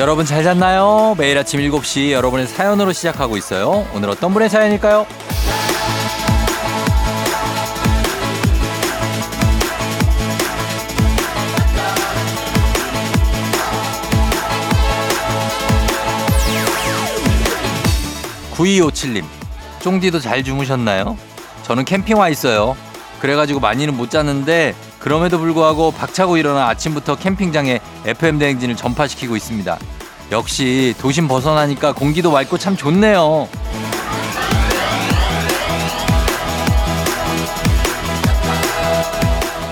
여러분 잘 잤나요? 매일 아침 7시 여러분의 사연으로 시작하고 있어요. 오늘 어떤 분의 사연일까요? 9257님, 쫑디도 잘 주무셨나요? 저는 캠핑 와 있어요. 그래가지고 많이는 못 잤는데 그럼에도 불구하고 박차고 일어나 아침부터 캠핑장에 FM 대행진을 전파시키고 있습니다. 역시 도심 벗어나니까 공기도 맑고 참 좋네요.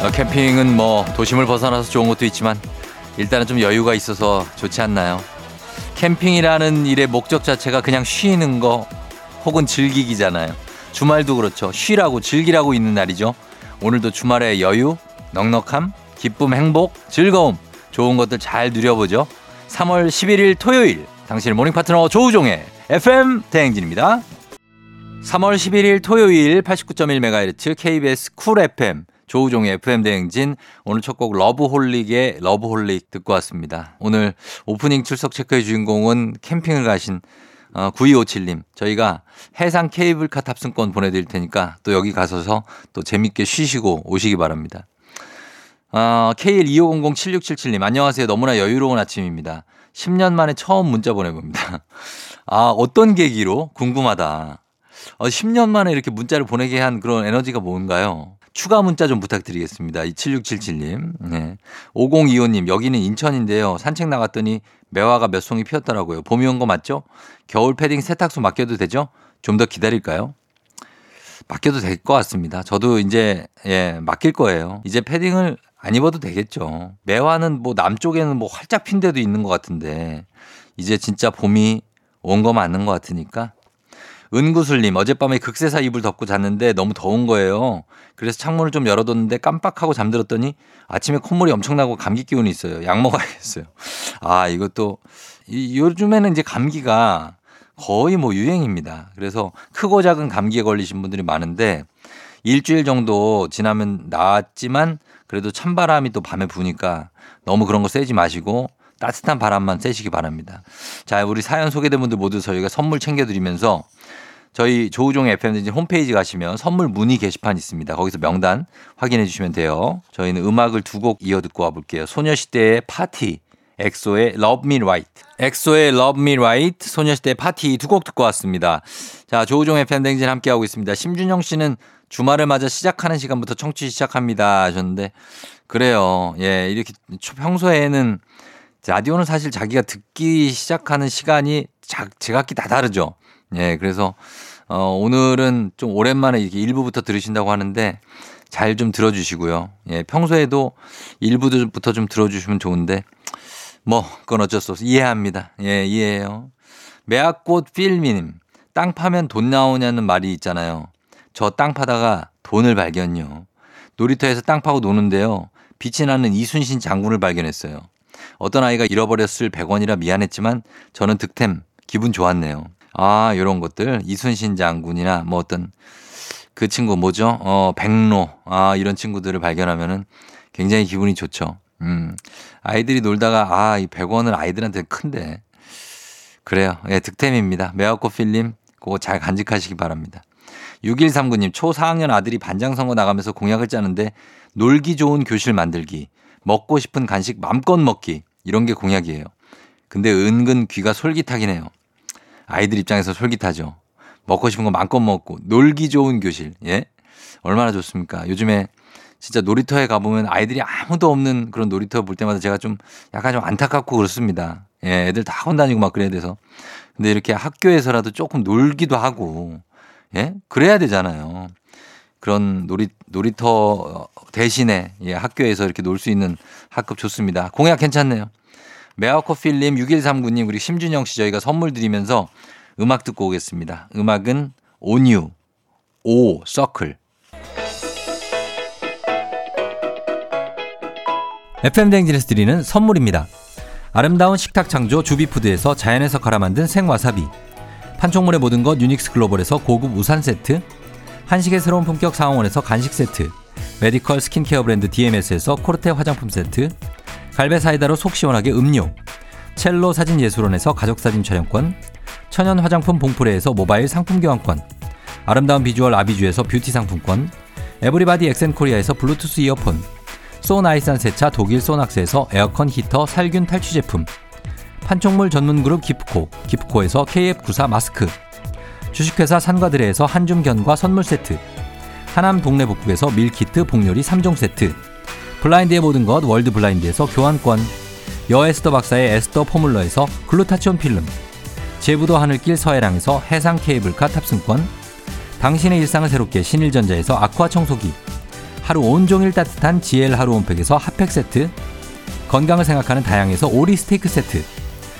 어, 캠핑은 뭐 도심을 벗어나서 좋은 것도 있지만 일단은 좀 여유가 있어서 좋지 않나요? 캠핑이라는 일의 목적 자체가 그냥 쉬는 거 혹은 즐기기잖아요. 주말도 그렇죠. 쉬라고 즐기라고 있는 날이죠. 오늘도 주말에 여유, 넉넉함, 기쁨, 행복, 즐거움, 좋은 것들 잘 누려보죠. 3월 11일 토요일 당신의 모닝 파트너 조우종의 FM 대행진입니다. 3월 11일 토요일 89.1MHz KBS 쿨 FM 조우종의 FM 대행진 오늘 첫 곡 러브홀릭의 러브홀릭 듣고 왔습니다. 오늘 오프닝 출석 체크의 주인공은 캠핑을 가신 어, 9257님 저희가 해상 케이블카 탑승권 보내드릴 테니까 또 여기 가서서 또 재밌게 쉬시고 오시기 바랍니다. 어, K125007677님 안녕하세요. 너무나 여유로운 아침입니다. 10년 만에 처음 문자 보내봅니다. 아 어떤 계기로 궁금하다. 어, 10년 만에 이렇게 문자를 보내게 한 그런 에너지가 뭔가요? 추가 문자 좀 부탁드리겠습니다. 7677님. 네. 5025님, 여기는 인천인데요. 산책 나갔더니 매화가 몇 송이 피었더라고요. 봄이 온 거 맞죠? 겨울 패딩 세탁소 맡겨도 되죠? 좀 더 기다릴까요? 맡겨도 될 것 같습니다. 저도 이제, 예, 맡길 거예요. 이제 패딩을 안 입어도 되겠죠. 매화는 뭐 남쪽에는 뭐 활짝 핀 데도 있는 것 같은데, 이제 진짜 봄이 온 거 맞는 것 같으니까 은구슬님, 어젯밤에 극세사 이불 덮고 잤는데 너무 더운 거예요. 그래서 창문을 좀 열어뒀는데 깜빡하고 잠들었더니 아침에 콧물이 엄청나고 감기 기운이 있어요. 약 먹어야겠어요. 아, 이것도, 이, 요즘에는 이제 감기가 거의 뭐 유행입니다. 그래서 크고 작은 감기에 걸리신 분들이 많은데 일주일 정도 지나면 나았지만 그래도 찬바람이 또 밤에 부니까 너무 그런 거 쐬지 마시고 따뜻한 바람만 쐬시기 바랍니다. 자, 우리 사연 소개된 분들 모두 저희가 선물 챙겨드리면서 저희 조우종 FM 홈페이지 가시면 선물 문의 게시판 있습니다. 거기서 명단 확인해 주시면 돼요. 저희는 음악을 두 곡 이어 듣고 와볼게요. 소녀시대의 파티, 엑소의 Love Me Right. 엑소의 Love Me Right, 소녀시대의 파티 두 곡 듣고 왔습니다. 자, 조우종 FM 댕진 함께하고 있습니다. 심준영 씨는 주말을 맞아 시작하는 시간부터 청취 시작합니다 하셨는데 그래요. 예, 이렇게 평소에는 라디오는 사실 자기가 듣기 시작하는 시간이 제각기 다 다르죠. 예, 그래서 어, 오늘은 좀 오랜만에 이렇게 일부부터 들으신다고 하는데 잘 좀 들어주시고요. 예, 평소에도 일부부터 좀 들어주시면 좋은데 뭐 그건 어쩔 수 없어 이해합니다. 예, 이해해요. 매화꽃 필미님 땅 파면 돈 나오냐는 말이 있잖아요. 저 땅 파다가 돈을 발견요. 놀이터에서 땅 파고 노는데요. 빛이 나는 이순신 장군을 발견했어요. 어떤 아이가 잃어버렸을 100원이라 미안했지만 저는 득템 기분 좋았네요. 아, 요런 것들. 이순신 장군이나 뭐 어떤 그 친구 뭐죠? 어, 백로. 아, 이런 친구들을 발견하면은 굉장히 기분이 좋죠. 음. 아이들이 놀다가 아, 이 100원은 아이들한테 큰데. 그래요. 예, 득템입니다. 매화꽃 필님, 그거 잘 간직하시기 바랍니다. 6139님, 초 4학년 아들이 반장 선거 나가면서 공약을 짜는데 놀기 좋은 교실 만들기, 먹고 싶은 간식 맘껏 먹기, 이런 게 공약이에요. 근데 은근 귀가 솔깃하긴 해요. 아이들 입장에서 솔깃하죠. 먹고 싶은 거 마음껏 먹고 놀기 좋은 교실. 예? 얼마나 좋습니까? 요즘에 진짜 놀이터에 가보면 아이들이 아무도 없는 그런 놀이터 볼 때마다 제가 좀 약간 좀 안타깝고 그렇습니다. 예, 애들 다 학원 다니고 막 그래야 돼서. 근데 이렇게 학교에서라도 조금 놀기도 하고, 예? 그래야 되잖아요. 그런 놀이, 놀이터 대신에 예, 학교에서 이렇게 놀 수 있는 학급 좋습니다. 공약 괜찮네요. 메아커필님 6139님 우리 심준영 씨 저희가 선물 드리면서 음악 듣고 오겠습니다. 음악은 온유 O Circle FM 댕진에서 드리는 선물입니다. 아름다운 식탁 창조 주비푸드에서 자연에서 갈아 만든 생와사비 판촉물의 모든 것 유닉스 글로벌에서 고급 우산 세트 한식의 새로운 품격 상황원에서 간식 세트 메디컬 스킨케어 브랜드 DMS에서 코르테 화장품 세트 갈베 사이다로 속 시원하게 음료 첼로 사진 예술원에서 가족 사진 촬영권, 천연 화장품 봉프레에서 모바일 상품 교환권, 아름다운 비주얼 아비주에서 뷰티 상품권, everybody 엑센코리아에서 블루투스 이어폰, 소나이산 세차 독일 소낙스에서 에어컨 히터 살균 탈취 제품, 판촉물 전문 그룹 기프코, 기프코에서 KF94 마스크, 주식회사 산과드레에서 한줌 견과 선물 세트, 하남 동네 북국에서 밀키트 복요리 3종 세트, 블라인드의 모든 것 월드 블라인드에서 교환권, 여에스더 박사의 에스더 포뮬러에서 글루타치온 필름 제부도 하늘길 서해랑에서 해상 케이블카 탑승권 당신의 일상을 새롭게 신일전자에서 아쿠아 청소기 하루 온종일 따뜻한 GL 하루 온팩에서 핫팩 세트 건강을 생각하는 다양에서 오리 스테이크 세트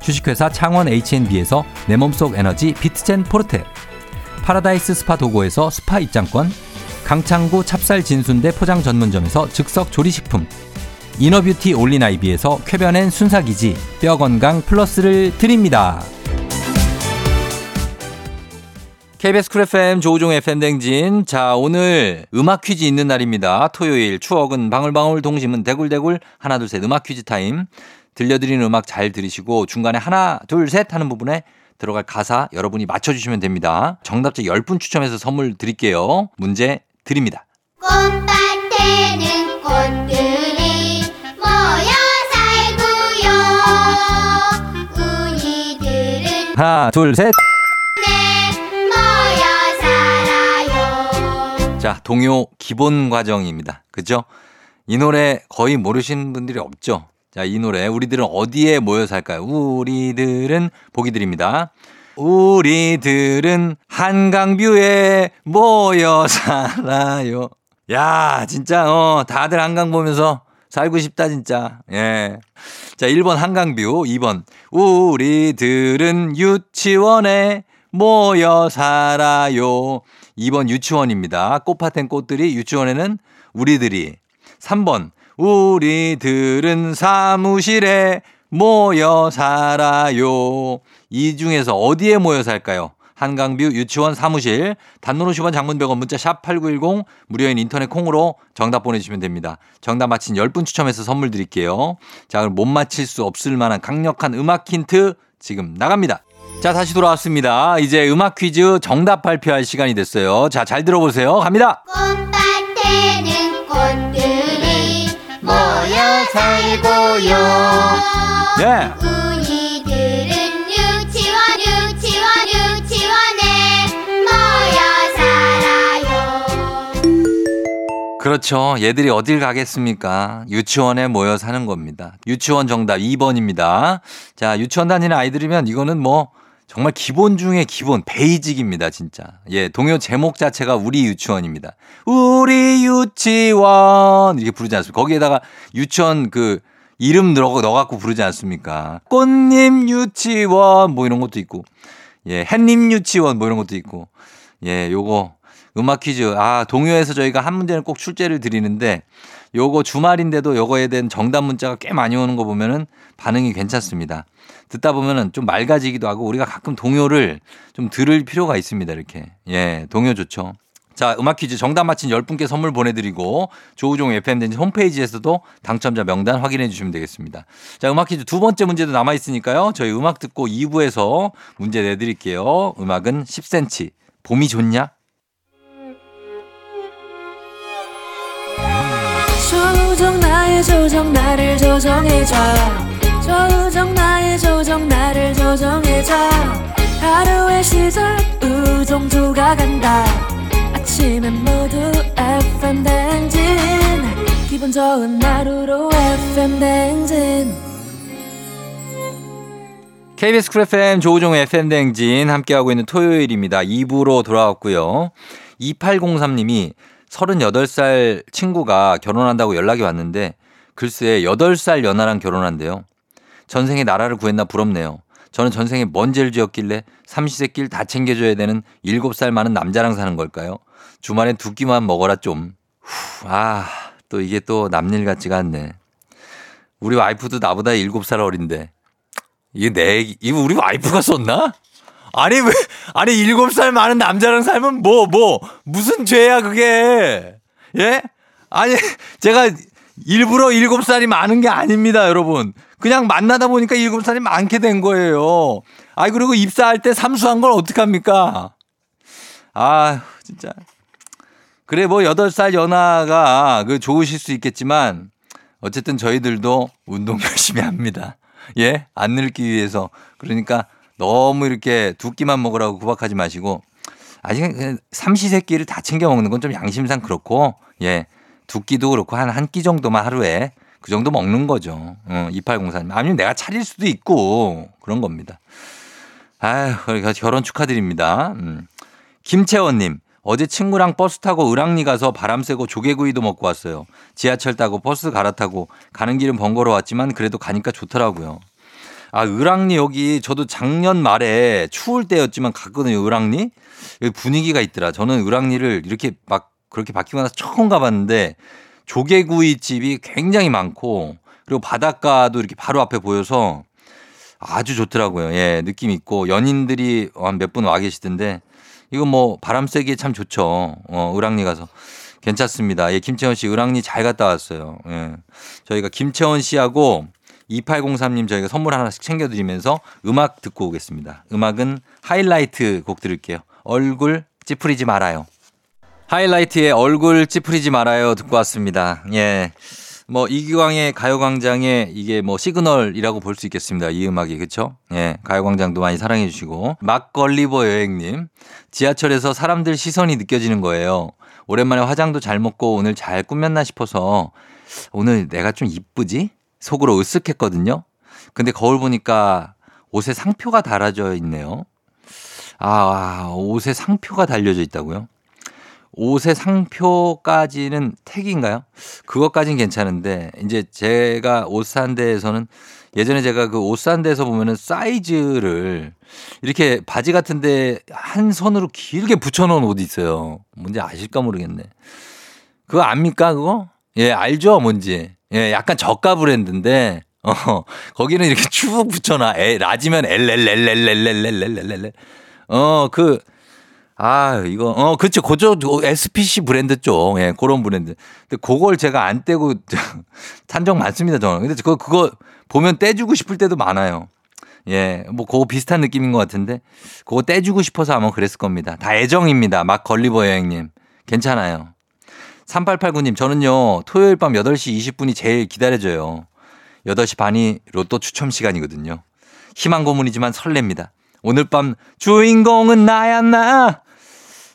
주식회사 창원 H&B에서 내 몸속 에너지 비트젠 포르테 파라다이스 스파 도고에서 스파 입장권 강창구 찹쌀 진순대 포장 전문점에서 즉석 조리식품 inner beauty 올린아이비에서 쾌변엔 순삭이지 뼈건강 플러스를 드립니다. KBS 쿨 FM 조우종 FM 댕진. 자, 오늘 음악 퀴즈 있는 날입니다. 토요일 추억은 방울방울 동심은 대굴대굴 하나 둘 셋 음악 퀴즈 타임. 들려드리는 음악 잘 들으시고 중간에 하나 둘 셋 하는 부분에 들어갈 가사 여러분이 맞춰주시면 됩니다. 정답자 10분 추첨해서 선물 드릴게요. 문제 드립니다. 꽃밭에는 꽃들이 하나, 둘, 셋. 자, 동요 기본 과정입니다. 그죠? 이 노래 거의 모르시는 분들이 없죠? 자, 이 노래 우리들은 어디에 모여 살까요? 우리들은 보기 드립니다. 우리들은 한강뷰에 모여 살아요. 야, 진짜 어 다들 한강 보면서 살고 싶다 진짜. 예. 자, 1번 한강뷰, 2번 우리들은 유치원에 모여 살아요. 2번 유치원입니다. 꽃밭엔 꽃들이 유치원에는 우리들이. 3번 우리들은 사무실에 모여 살아요. 이 중에서 어디에 모여 살까요? 한강뷰 유치원 사무실 단문 50원 장문 100원 문자 샵 8910 무료인 인터넷 콩으로 정답 보내주시면 됩니다. 정답 맞힌 10분 추첨해서 선물 드릴게요. 자 그럼 못 맞힐 수 없을 만한 강력한 음악 힌트 지금 나갑니다. 자 다시 돌아왔습니다. 이제 음악 퀴즈 정답 발표할 시간이 됐어요. 자 잘 들어보세요. 갑니다. 꽃밭에는 모여 살고요. 네. 그렇죠. 얘들이 어딜 가겠습니까? 유치원에 모여 사는 겁니다. 유치원 정답 2번입니다. 자, 유치원 다니는 아이들이면 이거는 뭐 정말 기본 중에 기본, 베이직입니다, 진짜. 예, 동요 제목 자체가 우리 유치원입니다. 우리 유치원! 이렇게 부르지 않습니까? 거기에다가 유치원 그 이름 넣어, 넣어갖고 부르지 않습니까? 꽃님 유치원! 뭐 이런 것도 있고. 예, 햇님 유치원 뭐 이런 것도 있고. 예, 요거 음악 퀴즈. 아, 동요에서 저희가 한 문제는 꼭 출제를 드리는데 요거 주말인데도 요거에 대한 정답 문자가 꽤 많이 오는 거 보면은 반응이 괜찮습니다. 듣다 보면은 좀 맑아지기도 하고 우리가 가끔 동요를 좀 들을 필요가 있습니다. 이렇게. 예, 동요 좋죠. 자, 음악 퀴즈 정답 맞힌 10분께 선물 보내드리고 조우종 FMden지 홈페이지에서도 당첨자 명단 확인해 주시면 되겠습니다. 자, 음악 퀴즈 두 번째 문제도 남아있으니까요. 저희 음악 듣고 2부에서 문제 내드릴게요. 음악은 10cm. 봄이 좋냐? 조정 나의 조정 나를 조정해줘. 조정 나의 조정 나를 조정해줘. 하루의 시절 우정조가 간다. 아침엔 모두 FM 댕진. 기분 좋은 하루로 FM 댕진. KBS 쿨 FM 조우종의 FM 댕진 함께하고 있는 토요일입니다. 2부로 돌아왔고요. 2803님이 38살 친구가 결혼한다고 연락이 왔는데 글쎄 8살 연하랑 결혼한대요. 전생에 나라를 구했나 부럽네요. 저는 전생에 뭔 죄를 지었길래 삼시세끼를 다 챙겨줘야 되는 7살 많은 남자랑 사는 걸까요? 주말엔 두 끼만 먹어라 좀. 후, 아, 또 이게 또 남일 같지가 않네. 우리 와이프도 나보다 7살 어린데. 이게 내, 이거 우리 와이프가 썼나? 아니, 왜, 아니, 7살 많은 남자랑 살면 뭐, 뭐, 무슨 죄야, 그게. 예? 아니, 제가 일부러 7살이 많은 게 아닙니다, 여러분. 그냥 만나다 보니까 7살이 많게 된 거예요. 아이, 그리고 입사할 때 삼수한 걸 어떡합니까? 아, 진짜. 그래, 뭐, 8살 연하가 그 좋으실 수 있겠지만, 어쨌든 저희들도 운동 열심히 합니다. 예? 안 늙기 위해서. 그러니까 너무 이렇게 두 끼만 먹으라고 구박하지 마시고, 아직 삼시세끼를 다 챙겨 먹는 건 좀 양심상 그렇고, 예. 두 끼도 그렇고 한 한 끼 정도만 하루에 그 정도 먹는 거죠. 어, 2804님. 아니면 내가 차릴 수도 있고 그런 겁니다. 아유, 결혼 축하드립니다. 음. 김채원님. 어제 친구랑 버스 타고 을왕리 가서 바람 쐬고 조개구이도 먹고 왔어요. 지하철 타고 버스 갈아타고 가는 길은 번거로웠지만 그래도 가니까 좋더라고요. 아, 을왕리 여기 저도 작년 말에 추울 때였지만 갔거든요. 을왕리. 여기 분위기가 있더라. 저는 을왕리를 이렇게 막 그렇게 바뀌고 나서 처음 가봤는데 조개구이 집이 굉장히 많고 그리고 바닷가도 이렇게 바로 앞에 보여서 아주 좋더라고요. 예, 느낌 있고 연인들이 한 몇 분 와 계시던데 이거 뭐 바람 쐬기에 참 좋죠. 어, 을왕리 가서. 괜찮습니다. 예, 김채원 씨 을왕리 잘 갔다 왔어요. 예. 저희가 김채원 씨하고 2803님 저희가 선물 하나씩 챙겨드리면서 음악 듣고 오겠습니다. 음악은 하이라이트 곡 들을게요. 얼굴 찌푸리지 말아요. 하이라이트의 얼굴 찌푸리지 말아요 듣고 왔습니다. 예. 뭐 이기광의 가요광장에 이게 뭐 시그널이라고 볼 수 있겠습니다. 이 음악이 그렇죠? 예, 가요광장도 많이 사랑해 주시고 막걸리버 여행님 지하철에서 사람들 시선이 느껴지는 거예요. 오랜만에 화장도 잘 먹고 오늘 잘 꾸몄나 싶어서 오늘 내가 좀 이쁘지? 속으로 으쓱했거든요. 근데 거울 보니까 옷에 상표가 달아져 있네요. 아, 옷에 상표가 달려져 있다고요? 옷의 상표까지는 택인가요? 그것까지는 괜찮은데 이제 제가 옷 산 데에서는 예전에 제가 그 옷 산 데에서 보면은 사이즈를 이렇게 바지 같은데 한 선으로 길게 붙여놓은 옷이 있어요. 뭔지 아실까 모르겠네. 그거 압니까 그거? 예 알죠 뭔지. 예 약간 저가 브랜드인데 어 거기는 이렇게 쭉 붙여놔. 에 라지면 LLLLLLLLL 어그 아, 이거, 어, 그쵸. 고저 SPC 브랜드 쪽. 예, 그런 브랜드. 근데 그걸 제가 안 떼고 탄적 많습니다, 저는. 근데 그거, 그거 보면 떼주고 싶을 때도 많아요. 예, 뭐, 그거 비슷한 느낌인 것 같은데, 그거 떼주고 싶어서 아마 그랬을 겁니다. 다 애정입니다. 막 걸리버 여행님. 괜찮아요. 3889님, 저는요, 토요일 밤 8시 20분이 제일 기다려져요. 8시 반이 로또 추첨 시간이거든요. 희망 고문이지만 설렙니다. 오늘 밤 주인공은 나야, 나!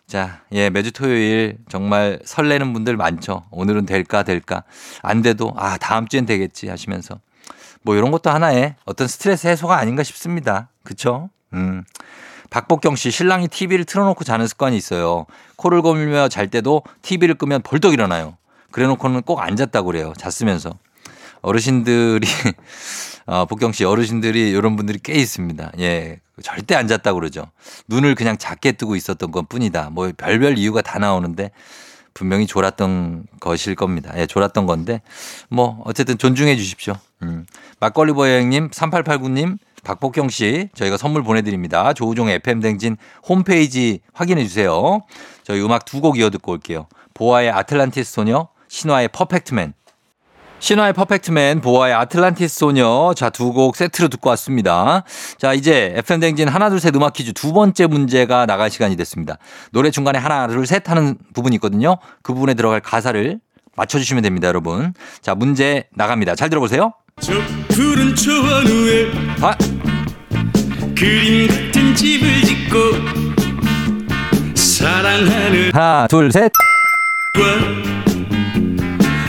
자, 예, 매주 토요일 정말 설레는 분들 많죠. 오늘은 될까, 될까. 안 돼도, 아, 다음 주엔 되겠지 하시면서. 뭐 이런 것도 하나의 어떤 스트레스 해소가 아닌가 싶습니다. 그쵸? 음. 박복경 씨, 신랑이 TV를 틀어놓고 자는 습관이 있어요. 코를 고밀며 잘 때도 TV를 끄면 벌떡 일어나요. 그래 놓고는 꼭 앉았다고 그래요. 잤으면서. 어르신들이, 어, 복경 씨, 어르신들이 이런 분들이 꽤 있습니다. 예. 절대 안 잤다고 그러죠. 눈을 그냥 작게 뜨고 있었던 것 뿐이다. 뭐 별별 이유가 다 나오는데 분명히 졸았던 것일 겁니다. 예, 졸았던 건데 뭐 어쨌든 존중해 주십시오. 음. 막걸리 버 여행님, 3889님, 박복경 씨 저희가 선물 보내드립니다. 조우종의 FM 댕진 홈페이지 확인해 주세요. 저희 음악 두 곡 이어 듣고 올게요. 보아의 아틀란티스 소녀, 신화의 퍼펙트맨. 신화의 퍼펙트맨, 보아의 아틀란티스 소녀. 자, 두 곡 세트로 듣고 왔습니다. 자, 이제 FM댕진 하나, 둘, 셋 음악 퀴즈 두 번째 문제가 나갈 시간이 됐습니다. 노래 중간에 하나, 둘, 셋 하는 부분이 있거든요. 그 부분에 들어갈 가사를 맞춰주시면 됩니다, 여러분. 자, 문제 나갑니다. 잘 들어보세요. 저 푸른 초원 위에 아. 그림 같은 집을 짓고 사랑하는 하나, 둘, 셋.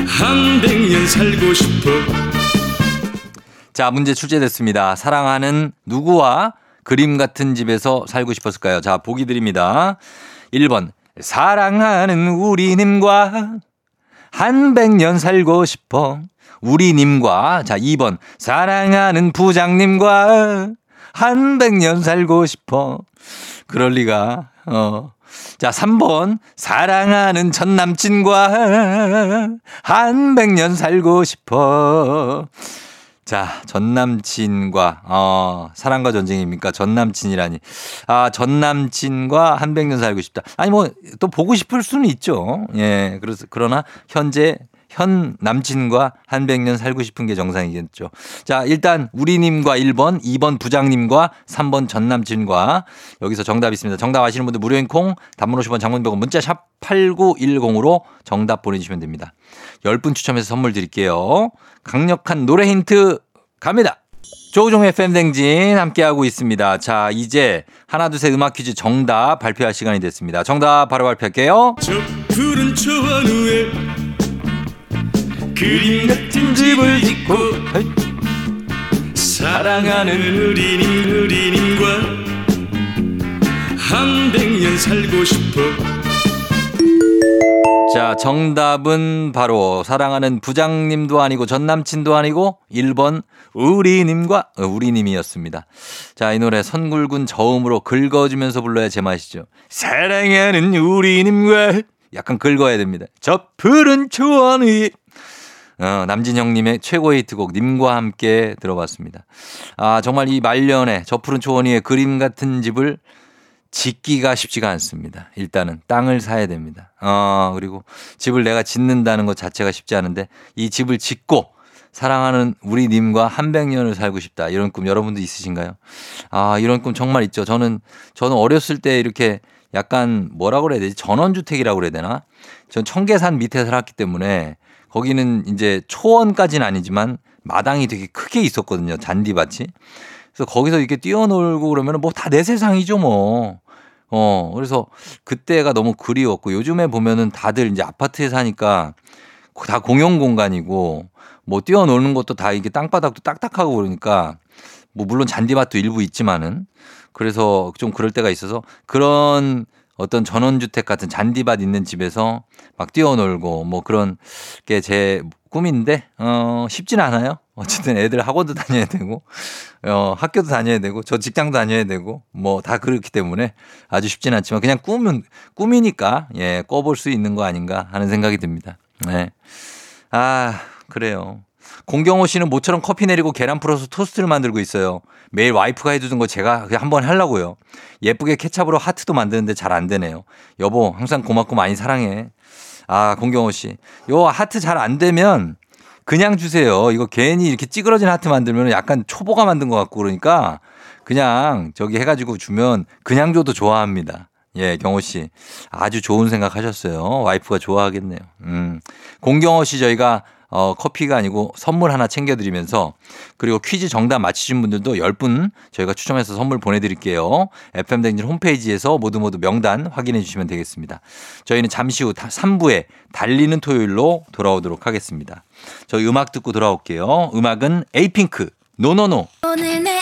한 백년 살고 싶어. 자, 문제 출제됐습니다. 사랑하는 누구와 그림 같은 집에서 살고 싶었을까요? 자, 보기 드립니다. 1번. 사랑하는 우리님과 한 백년 살고 싶어. 우리님과. 자, 2번. 사랑하는 부장님과 한 백 년 살고 싶어. 그럴 리가. 어. 자, 3번. 사랑하는 전 남친과 한 백 년 살고 싶어. 자, 전 남친과, 어, 사랑과 전쟁입니까? 전 남친이라니. 아, 전 남친과 한 백 년 살고 싶다. 아니, 뭐, 또 보고 싶을 수는 있죠. 예, 그래서, 그러나, 현재 현 남친과 한백년 살고 싶은 게 정상이겠죠. 자, 일단 우리님과 1번, 2번 부장님과 3번 전 남친과 여기서 정답 있습니다. 정답 아시는 분들 무료인 콩, 단문 50원 장문병원 문자 샵 8910으로 정답 보내주시면 됩니다. 10분 추첨해서 선물 드릴게요. 강력한 노래 힌트 갑니다. 조우종의 팬댕진 함께하고 있습니다. 자, 이제 하나, 둘, 셋 음악 퀴즈 정답 발표할 시간이 됐습니다. 정답 바로 발표할게요. 그림 같은 집을 짓고 사랑하는 우리님 우리님과 한 백년 살고 싶어 자, 정답은 바로 사랑하는 부장님도 아니고 전 남친도 아니고 1번 우리님과 어, 우리님이었습니다. 자, 이 노래 선굴군 저음으로 긁어주면서 불러야 제맛이죠. 사랑하는 우리님과 약간 긁어야 됩니다. 저 푸른 초원 위 어, 남진형님의 최고의 히트곡 님과 함께 들어봤습니다. 아 정말 이 말년에 저 푸른 초원 위에 그림 같은 집을 짓기가 쉽지가 않습니다. 일단은 땅을 사야 됩니다. 어, 그리고 집을 내가 짓는다는 것 자체가 쉽지 않은데 이 집을 짓고 사랑하는 우리 님과 한백 년을 살고 싶다. 이런 꿈 여러분도 있으신가요? 아, 이런 꿈 정말 있죠. 저는, 저는 어렸을 때 이렇게 약간 뭐라고 그래야 되지? 전원주택이라고 그래야 되나? 전 청계산 밑에 살았기 때문에 거기는 이제 초원까지는 아니지만 마당이 되게 크게 있었거든요. 잔디밭이. 그래서 거기서 이렇게 뛰어놀고 그러면 뭐 다 내 세상이죠 뭐. 어, 그래서 그때가 너무 그리웠고 요즘에 보면은 다들 이제 아파트에 사니까 다 공용 공간이고 뭐 뛰어노는 것도 다 이게 땅바닥도 딱딱하고 그러니까 뭐 물론 잔디밭도 일부 있지만은 그래서 좀 그럴 때가 있어서 그런 어떤 전원주택 같은 잔디밭 있는 집에서 막 뛰어놀고 뭐 그런 게 제 꿈인데 어 쉽진 않아요. 어쨌든 애들 학원도 다녀야 되고 어 학교도 다녀야 되고 저 직장도 다녀야 되고 뭐 다 그렇기 때문에 아주 쉽진 않지만 그냥 꿈은 꿈이니까 예 꿔볼 수 있는 거 아닌가 하는 생각이 듭니다. 네. 아 그래요. 공경호 씨는 모처럼 커피 내리고 계란 풀어서 토스트를 만들고 있어요. 매일 와이프가 해주는 거 제가 그냥 한번 하려고요. 예쁘게 케찹으로 하트도 만드는데 잘 안 되네요. 여보, 항상 고맙고 많이 사랑해. 아, 공경호 씨. 요 하트 잘 안 되면 그냥 주세요. 이거 괜히 이렇게 찌그러진 하트 만들면 약간 초보가 만든 것 같고 그러니까 그냥 저기 해가지고 주면 그냥 줘도 좋아합니다. 예, 경호 씨. 아주 좋은 생각 하셨어요. 와이프가 좋아하겠네요. 음. 공경호 씨 저희가 어, 커피가 아니고 선물 하나 챙겨드리면서 그리고 퀴즈 정답 맞히신 분들도 10분 저희가 추첨해서 선물 보내드릴게요. FM댕진 홈페이지에서 모두 모두 명단 확인해 주시면 되겠습니다. 저희는 잠시 후 3부에 달리는 토요일로 돌아오도록 하겠습니다. 저희 음악 듣고 돌아올게요. 음악은 에이핑크, 노노노. 오늘 내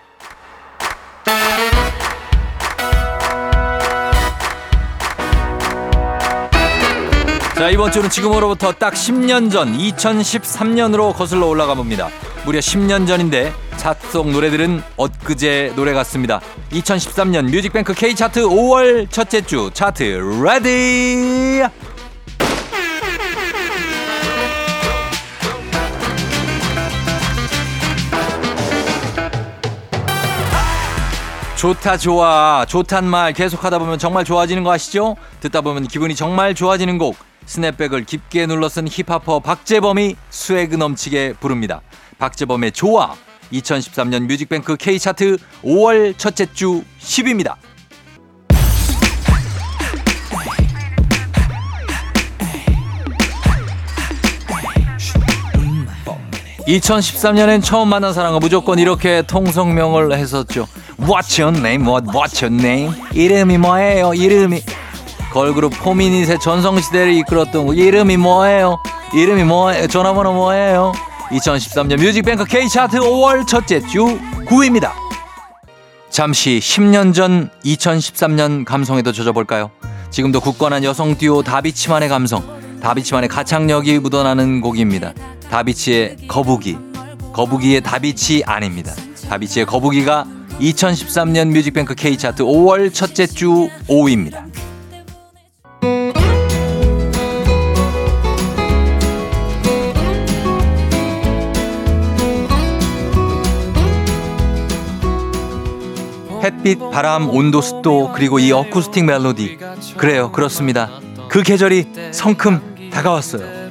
자 이번 주는 지금으로부터 딱 10년 전 2013년으로 거슬러 올라가 봅니다. 무려 10년 전인데 차트 속 노래들은 엊그제 노래 같습니다. 2013년 뮤직뱅크 K 차트 5월 첫째 주 차트 ready. 좋다 좋아 좋단 말 계속하다 보면 정말 좋아지는 거 아시죠? 듣다 보면 기분이 정말 좋아지는 곡 스냅백을 깊게 눌러 쓴 힙합퍼 박재범이 스웨그 넘치게 부릅니다. 박재범의 좋아 2013년 뮤직뱅크 K차트 5월 첫째 주 10위입니다. 2013년엔 처음 만난 사람과 무조건 이렇게 통성명을 했었죠. What's your name? What, what's your name? 이름이 뭐예요? 이름이 걸그룹 포미닛의 전성시대를 이끌었던 그 이름이 뭐예요? 이름이 뭐예요? 전화번호 뭐예요? 2013년 뮤직뱅크 K차트 5월 첫째 주 9위입니다. 잠시 10년 전 2013년 감성에도 젖어볼까요? 지금도 굳건한 여성 듀오 다비치만의 감성, 다비치만의 가창력이 묻어나는 곡입니다. 다비치의 거북이. 거북이의 다비치 아닙니다. 다비치의 거북이가 2013년 뮤직뱅크 K차트 5월 첫째 주 5위입니다. 햇빛, 바람, 온도, 습도, 그리고 이 어쿠스틱 멜로디. 그래요, 그렇습니다. 그 계절이 성큼 다가왔어요.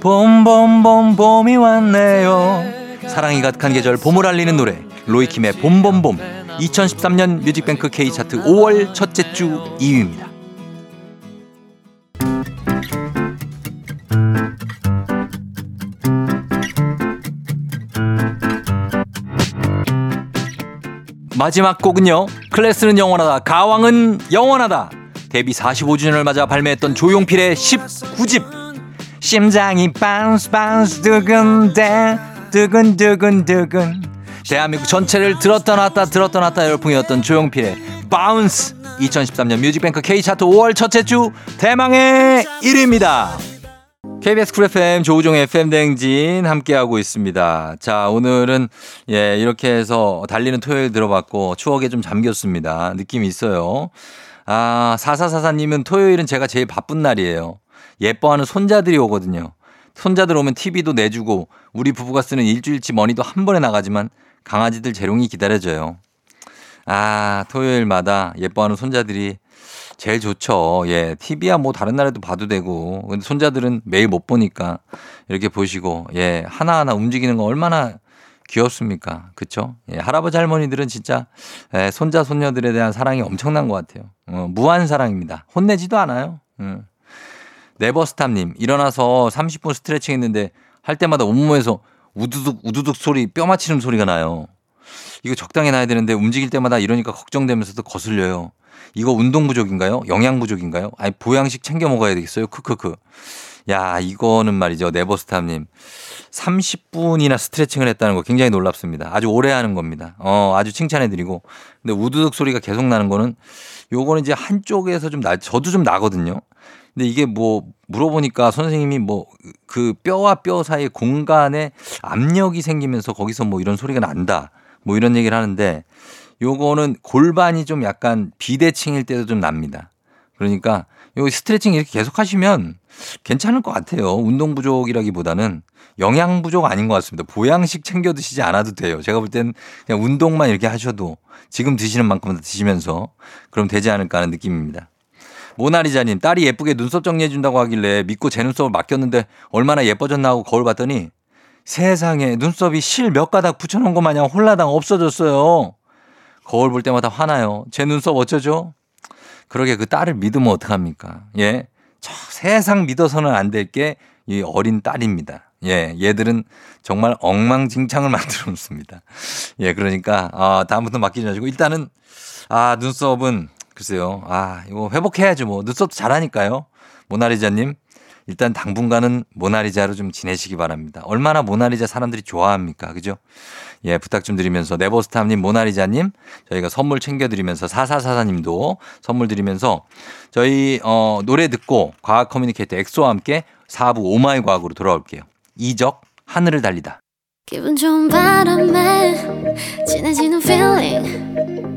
봄봄봄 봄이 왔네요. 사랑이 가득한 계절 봄을 알리는 노래 로이킴의 봄봄봄 2013년 뮤직뱅크 K 차트 5월 첫째 주 2위입니다. 마지막 곡은요. 클래스는 영원하다. 가왕은 영원하다. 데뷔 45주년을 맞아 발매했던 조용필의 19집. 심장이 bounce bounce 두근대 두근두근 두근 대한민국 전체를 들었다 놨다 들었다 놨다 열풍이었던 조용필의 Bounce 2013년 뮤직뱅크 K차트 5월 첫째 주 대망의 1위입니다. KBS 쿨 FM 조우종의 FM 대행진 함께하고 있습니다. 자, 오늘은 예, 이렇게 해서 달리는 토요일 들어봤고 추억에 좀 잠겼습니다. 느낌이 있어요. 아, 사사사사님은 토요일은 제가 제일 바쁜 날이에요. 예뻐하는 손자들이 오거든요. 손자들 오면 TV도 내주고 우리 부부가 쓰는 일주일치 머니도 한 번에 나가지만 강아지들 재롱이 기다려져요. 아, 토요일마다 예뻐하는 손자들이 제일 좋죠. 예. TV야 뭐 다른 날에도 봐도 되고. 근데 손자들은 매일 못 보니까 이렇게 보시고, 예. 하나하나 움직이는 거 얼마나 귀엽습니까? 그쵸? 예. 할아버지 할머니들은 진짜, 예. 손자, 손녀들에 대한 사랑이 엄청난 것 같아요. 어, 무한 사랑입니다. 혼내지도 않아요. 음. 네버스탑님, 일어나서 30분 스트레칭 했는데 할 때마다 온몸에서 우두둑, 우두둑 소리, 뼈 맞히는 소리가 나요. 이거 적당히 나야 되는데 움직일 때마다 이러니까 걱정되면서도 거슬려요. 이거 운동 부족인가요? 영양 부족인가요? 아니, 보양식 챙겨 먹어야 되겠어요? 크크크. 야, 이거는 말이죠. 네버스탑님. 30분이나 스트레칭을 했다는 거 굉장히 놀랍습니다. 아주 오래 하는 겁니다. 어, 아주 칭찬해드리고. 근데 우두둑 소리가 계속 나는 거는 요거는 이제 한쪽에서 좀 나, 저도 좀 나거든요. 근데 이게 뭐 물어보니까 선생님이 뭐 그 뼈와 뼈 사이 공간에 압력이 생기면서 거기서 뭐 이런 소리가 난다. 뭐 이런 얘기를 하는데 요거는 골반이 좀 약간 비대칭일 때도 좀 납니다. 그러니까 요 스트레칭 이렇게 계속 하시면 괜찮을 것 같아요. 운동 부족이라기보다는 영양 부족 아닌 것 같습니다. 보양식 챙겨 드시지 않아도 돼요. 제가 볼 땐 그냥 운동만 이렇게 하셔도 지금 드시는 만큼 드시면서 그럼 되지 않을까 하는 느낌입니다. 모나리자님, 딸이 예쁘게 눈썹 정리해 준다고 하길래 믿고 제 눈썹을 맡겼는데 얼마나 예뻐졌나 하고 거울 봤더니 세상에 눈썹이 실 몇 가닥 붙여놓은 것 마냥 홀라당 없어졌어요. 거울 볼 때마다 화나요. 제 눈썹 어쩌죠? 그러게 그 딸을 믿으면 어떡합니까? 예. 저 세상 믿어서는 안 될 게 이 어린 딸입니다. 예. 얘들은 정말 엉망진창을 만들어 놓습니다. 예. 그러니까, 아, 다음부터 맡기지 마시고 일단은, 아, 눈썹은 글쎄요. 아, 이거 회복해야죠. 뭐. 눈썹도 잘하니까요. 모나리자님. 일단 당분간은 모나리자로 좀 지내시기 바랍니다. 얼마나 모나리자 사람들이 좋아합니까? 그죠? 예, 부탁 좀 드리면서 네버스타님, 모나리자님 저희가 선물 챙겨드리면서 사사사사님도 선물 드리면서 저희 어, 노래 듣고 과학 communicator 엑소와 함께 4부 Oh My 과학으로 돌아올게요. 이적 하늘을 달리다. 기분 좋은 바람에 진해지는 feeling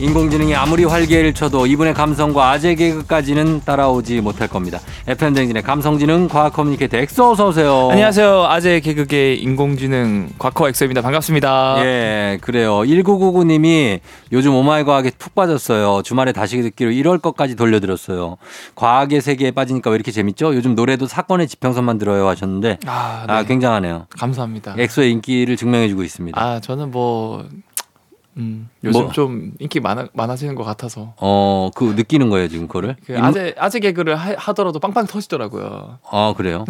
인공지능이 아무리 활개를 쳐도 이분의 감성과 아재 개그까지는 따라오지 못할 겁니다. FM 댕진의 감성지능 과학 communicator 엑소 어서 오세요. 안녕하세요. 아재 개그계 인공지능 과커 엑소입니다. 반갑습니다. 예, 그래요. 1999님이 요즘 Oh My 과학에 푹 빠졌어요. 주말에 다시 듣기로 1월 것까지 돌려드렸어요. 과학의 세계에 빠지니까 왜 이렇게 재밌죠? 요즘 노래도 사건의 지평선만 들어요 하셨는데 아, 네. 아, 굉장하네요. 감사합니다. 엑소의 인기를 증명해주고 있습니다. 아, 저는 뭐 음, 요즘 뭐? 좀 인기 많아 많아지는 것 같아서 어, 그 느끼는 거예요, 지금 그거를? 그 임- 아재 아재 개그를 하, 더라도 빵빵 터지더라고요. 아, 그래요?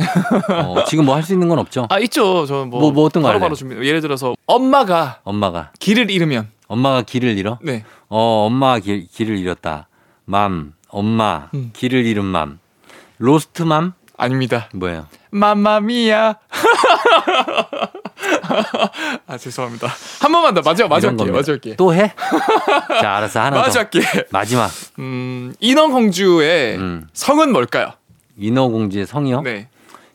어, 지금 뭐 할 수 있는 건 없죠? 아 있죠. 저는 뭐, 뭐, 뭐 어떤 거 바로 할래요? 바로 준비. 예를 들어서 엄마가 엄마가. 길을 잃으면 엄마가 길을 잃어? 네. 어, 엄마가 길, 길을 잃었다. mom, 엄마, 음. 길을 잃은 mom. Lost mom? 아닙니다. 뭐예요? 맘마미아. 아 죄송합니다. 한 번만 더 마지막 마지막 기회. 마지막 기회. 또 해? 자, 알았어. 하나 더. 마지막 기회. 마지막. 음 인어공주의 음. 성은 뭘까요? 인어공주의 성이요? 네.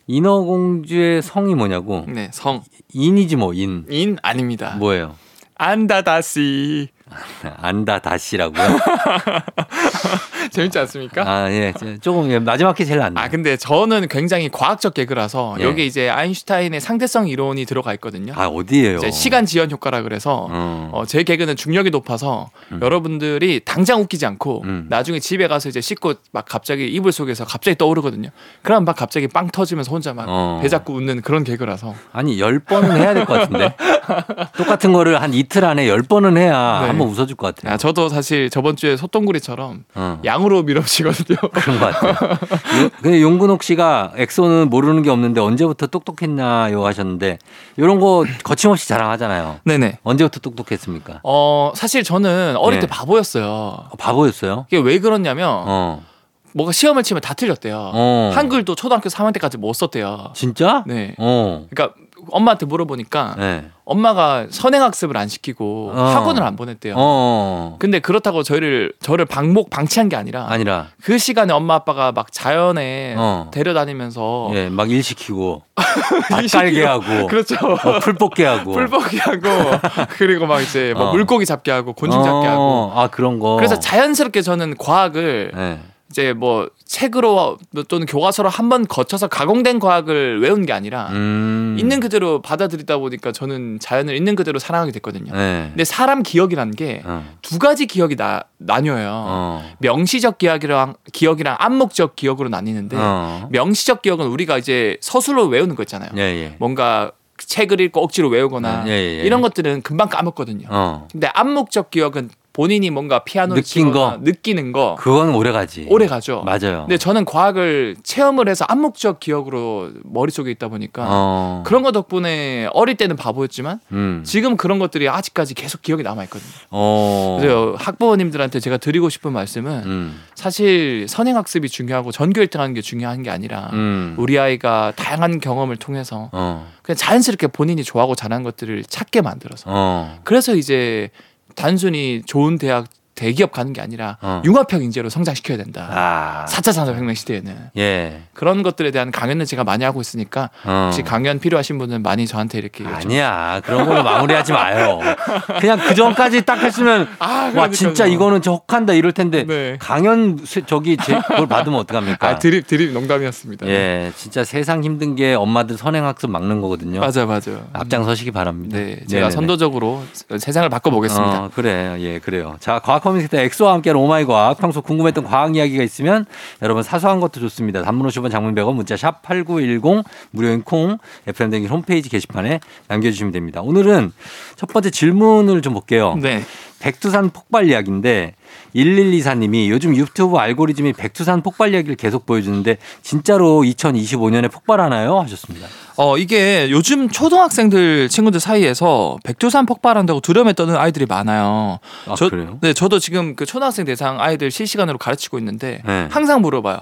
인어공주의 성이 뭐냐고? 네, 성. 인이지 뭐, 인. 인 아닙니다. 뭐예요? Under the Sea. Under the Sea라고요? 재밌지 않습니까? 아, 예. 조금, 예, 마지막 게 제일 안아 나. 근데 저는 굉장히 과학적 개그라서 예. 여기 이제 아인슈타인의 상대성 이론이 들어가 있거든요. 아, 어디에요? 이제 시간 지연 효과라 그래서 어. 어, 제 개그는 중력이 높아서 여러분들이 당장 웃기지 않고 음. 나중에 집에 가서 이제 씻고 막 갑자기 이불 속에서 갑자기 떠오르거든요. 그럼 막 갑자기 빵 터지면서 혼자 막 어. 배 잡고 웃는 그런 개그라서 아니, 열 번은 해야 될 것 같은데? 똑같은 거를 한 이틀 안에 열 번은 해야 네. 한번 웃어줄 것 같아요. 야, 저도 사실 저번 주에 소똥구리처럼 어. 양으로 밀어붙이거든요. 그런 것 같아요. 요- 근데 용근옥 씨가 엑소는 모르는 게 없는데 언제부터 똑똑했나요 하셨는데 이런 거 거침없이 자랑하잖아요. 네네. 언제부터 똑똑했습니까? 어 사실 저는 어릴 네. 때 바보였어요. 어, 바보였어요? 이게 왜 그러냐면 어. 뭐가 시험을 치면 다 틀렸대요. 어. 한글도 초등학교 3학년 때까지 못 썼대요. 진짜? 네. 어. 그러니까 엄마한테 물어보니까 네. 엄마가 선행학습을 안 시키고 어. 학원을 안 보냈대요. 어. 근데 그렇다고 저희를 저를 방목 방치한 게 아니라 아니라 그 시간에 엄마 아빠가 막 자연에 어. 데려다니면서 예, 막 일 시키고 밭 시키고. 깔게 하고 그렇죠. 어, 풀 뽑게 하고 풀 뽑기 하고 그리고 막 이제 뭐 어. 물고기 잡게 하고 곤충 잡게 하고 어, 아 그런 거. 그래서 자연스럽게 저는 과학을 네. 이제 뭐 책으로 또는 교과서로 한 번 거쳐서 가공된 과학을 외운 게 아니라 음. 있는 그대로 받아들이다 보니까 저는 자연을 있는 그대로 사랑하게 됐거든요. 네. 근데 사람 기억이라는 게두 어. 가지 기억이 나, 나뉘어요. 어. 명시적 기억이랑 기억이랑 암묵적 기억으로 나뉘는데 어. 명시적 기억은 우리가 이제 서술로 외우는 거 있잖아요. 예, 예. 뭔가 책을 읽고 억지로 외우거나 예, 예, 예. 이런 것들은 금방 까먹거든요. 어. 근데 암묵적 기억은 본인이 뭔가 피아노를 느낀 거? 느끼는 거 그건 오래 가지. 오래 가죠. 맞아요. 근데 저는 과학을 체험을 해서 암묵적 기억으로 머릿속에 있다 보니까 어. 그런 거 덕분에 어릴 때는 바보였지만 음. 지금 그런 것들이 아직까지 계속 기억에 남아 있거든요. 어. 그래서 학부모님들한테 제가 드리고 싶은 말씀은 음. 사실 선행 학습이 중요하고 전교 1등하는 게 중요한 게 아니라 음. 우리 아이가 다양한 경험을 통해서 어. 그냥 자연스럽게 본인이 좋아하고 잘하는 것들을 찾게 만들어서 어. 그래서 이제 단순히 좋은 대학 대기업 가는 게 아니라 어. 융합형 인재로 성장시켜야 된다. 아. 4차 산업혁명 시대에는 예. 그런 것들에 대한 강연을 제가 많이 하고 있으니까 어. 혹시 강연 필요하신 분은 많이 저한테 이렇게 아니야. 그런 걸로 마무리하지 마요. 그냥 그 전까지 딱 했으면 아, 와. 진짜 이거는 저 혹한다 이럴 텐데 네. 강연 세- 저기 제, 그걸 받으면 어떡합니까? 아 드립 드립 농담이었습니다. 예, 진짜 세상 힘든 게 엄마들 선행학습 막는 거거든요. 맞아 맞아. 앞장서시기 바랍니다. 네, 제가 네네네. 선도적으로 세상을 바꿔보겠습니다. 어, 그래, 예, 그래요. 자, 과학 커뮤니케이터 엑소와 함께하는 오마이 과학. 평소 궁금했던 과학 이야기가 있으면 여러분 사소한 것도 좋습니다. 단문 50원 장문 100원 문자 샵 8910 무료인 콩 FM 댕진 홈페이지 게시판에 남겨주시면 됩니다. 오늘은 첫 번째 질문을 좀 볼게요. 네. 백두산 폭발 이야기인데 1124님이 요즘 유튜브 알고리즘이 백두산 폭발 이야기를 계속 보여주는데 진짜로 2025년에 폭발하나요? 하셨습니다. 어 이게 요즘 초등학생들 친구들 사이에서 백두산 폭발한다고 두려움에 떠는 아이들이 많아요. 아, 저, 그래요? 네, 저도 지금 그 초등학생 대상 아이들 실시간으로 가르치고 있는데 네. 항상 물어봐요.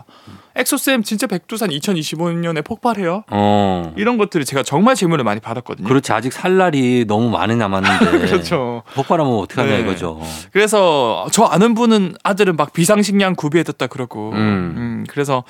엑소쌤 진짜 백두산 2025년에 폭발해요. 어. 이런 것들을 제가 정말 질문을 많이 받았거든요. 그렇지 아직 살 날이 너무 많이 남았는데 그렇죠. 폭발하면 어떡하냐 네. 이거죠. 그래서 저 아는 분은 아들은 막 비상식량 구비해뒀다 그러고. 음. 음, 그래서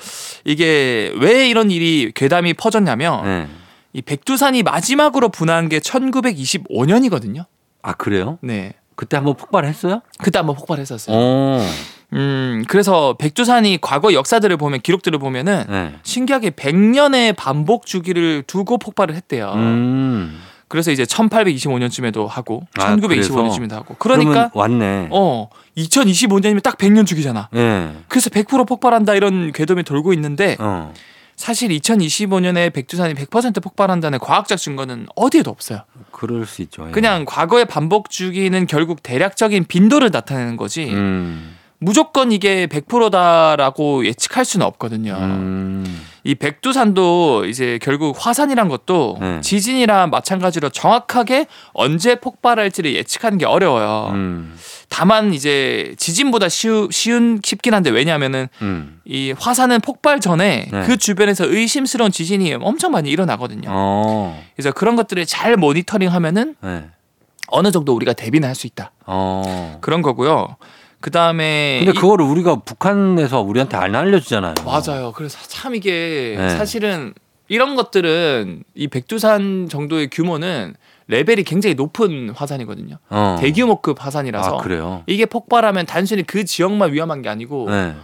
이게 왜 이런 일이 괴담이 퍼졌냐면 네. 이 백두산이 마지막으로 분화한 게 1925년이거든요. 아 그래요? 네. 그때 한번 폭발했어요? 그때 한번 폭발했었어요. 어. 음, 그래서 백두산이 과거 역사들을 보면 기록들을 보면은 네. 신기하게 100년의 반복 주기를 두고 폭발을 했대요. 음. 그래서 이제 1825년쯤에도 하고 아, 1925년쯤에도 하고. 그러니까 왔네. 어 2025년이면 딱 100년 주기잖아. 예. 그래서 100% 폭발한다 이런 궤도이 돌고 있는데 어. 사실 2025년에 백두산이 100% 폭발한다는 과학적 증거는 어디에도 없어요. 그럴 수 있죠. 예. 그냥 과거의 반복 주기는 결국 대략적인 빈도를 나타내는 거지 음. 무조건 이게 100%다라고 예측할 수는 없거든요. 음. 이 백두산도 이제 결국 화산이란 것도 네. 지진이랑 마찬가지로 정확하게 언제 폭발할지를 예측하는 게 어려워요. 음. 다만 이제 지진보다 쉬우, 쉬운 쉽긴 한데 왜냐하면은 음. 이 화산은 폭발 전에 네. 그 주변에서 의심스러운 지진이 엄청 많이 일어나거든요. 어. 그래서 그런 것들을 잘 모니터링하면은 네. 어느 정도 우리가 대비는 할 수 있다. 어. 그런 거고요. 그 다음에 근데 그거를 우리가 북한에서 우리한테 안 알려주잖아요. 맞아요. 그래서 참 이게 네. 사실은 이런 것들은 이 백두산 정도의 규모는 레벨이 굉장히 높은 화산이거든요. 어. 대규모급 화산이라서 아 그래요. 이게 폭발하면 단순히 그 지역만 위험한 게 아니고 네.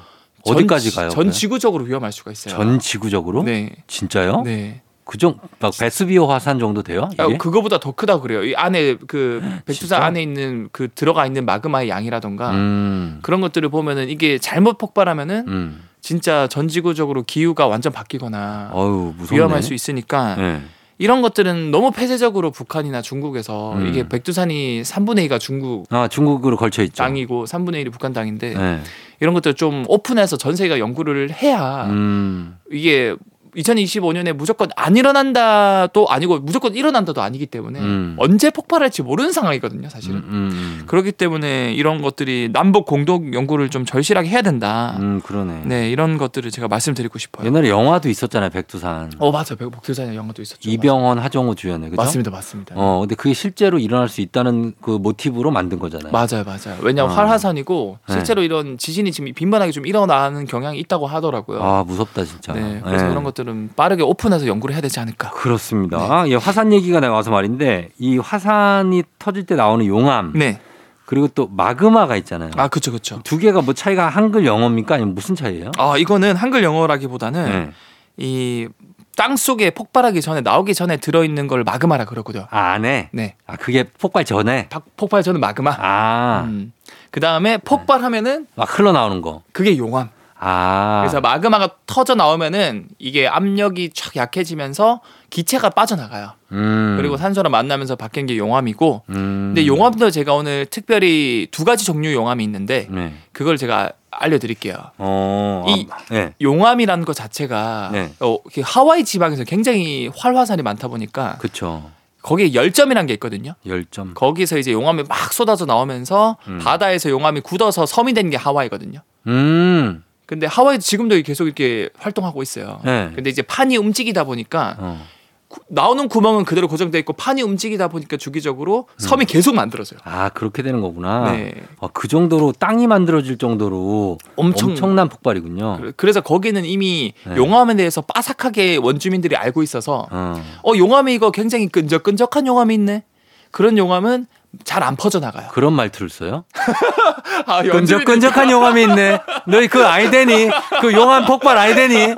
전 어디까지 지- 가요? 전 그래? 지구적으로 위험할 수가 있어요. 전 지구적으로? 네. 진짜요? 네. 그정 막 베스비오 화산 정도 돼요? 이게? 아, 그거보다 더 크다고 그래요. 이 안에 그 백두산? 안에 있는 그 들어가 있는 마그마의 양이라던가 음. 그런 것들을 보면은 이게 잘못 폭발하면은 음. 진짜 전 지구적으로 기후가 완전 바뀌거나 무섭네. 위험할 수 있으니까 네. 이런 것들은 너무 폐쇄적으로 북한이나 중국에서 음. 이게 백두산이 3분의 2가 중국 아 중국으로 걸쳐 있죠. 땅이고 3분의 1이 북한 땅인데 네. 이런 것들 좀 오픈해서 전 세계가 연구를 해야 음. 이게 2025년에 무조건 안 일어난다도 아니고 무조건 일어난다도 아니기 때문에 음. 언제 폭발할지 모르는 상황이거든요, 사실은. 음, 음, 그렇기 때문에 이런 것들이 남북 공동 연구를 좀 절실하게 해야 된다. 음, 그러네. 네, 이런 것들을 제가 말씀드리고 싶어요. 옛날에 영화도 있었잖아요, 백두산. 어, 맞아. 백두산 영화도 있었죠. 이병헌, 하정우 주연의 그죠? 맞습니다. 맞습니다. 어, 근데 그게 실제로 일어날 수 있다는 그 모티브로 만든 거잖아요. 맞아요, 맞아요. 왜냐하면 어. 활화산이고 네. 실제로 이런 지진이 지금 빈번하게 좀 일어나는 경향이 있다고 하더라고요. 아 무섭다 진짜. 네, 그래서 네. 이런 것 들은 빠르게 오픈해서 연구를 해야 되지 않을까. 그렇습니다. 예, 화산 얘기가 나와서 말인데 이 화산이 터질 때 나오는 용암 네, 그리고 또 마그마가 있잖아요. 아 그렇죠, 그렇죠. 두 개가 뭐 차이가 한글 영어입니까 아니면 무슨 차이예요? 아 이거는 한글 영어라기보다는 네. 이땅 속에 폭발하기 전에 나오기 전에 들어 있는 걸 마그마라 그러거든요. 아, 안에. 네, 아 그게 폭발 전에. 박- 폭발 전은 마그마. 아, 음. 그 다음에 폭발하면은 막 흘러나오는 거. 그게 용암. 아. 그래서 마그마가 터져 나오면은 이게 압력이 촥 약해지면서 기체가 빠져나가요. 음. 그리고 산소랑 만나면서 바뀐 게 용암이고. 음. 근데 용암도 제가 오늘 특별히 두 가지 종류 용암이 있는데 네. 그걸 제가 알려드릴게요. 어. 이- 아, 네. 용암이라는 것 자체가 네. 어, 그 하와이 지방에서 굉장히 활화산이 많다 보니까 그쵸. 거기에 열점이라는 게 있거든요. 열점. 거기서 이제 용암이 막 쏟아져 나오면서 음. 바다에서 용암이 굳어서 섬이 된 게 하와이거든요. 음. 근데 하와이 지금도 계속 이렇게 활동하고 있어요. 네. 근데 이제 판이 움직이다 보니까 어. 구- 나오는 구멍은 그대로 고정돼 있고 판이 움직이다 보니까 주기적으로 섬이 계속 만들어져요. 아 그렇게 되는 거구나. 네. 아, 그 정도로 땅이 만들어질 정도로 엄청 엄청난 폭발이군요. 그- 그래서 거기는 이미 네. 용암에 대해서 빠삭하게 원주민들이 알고 있어서 어. 어 용암이 이거 굉장히 끈적끈적한 용암이 있네. 그런 용암은 잘 안 퍼져 나가요. 그런 말투를 써요? 아, 끈적끈적한 용암이 있네. 너희 그 아이데니? 그 용암 폭발 아이데니?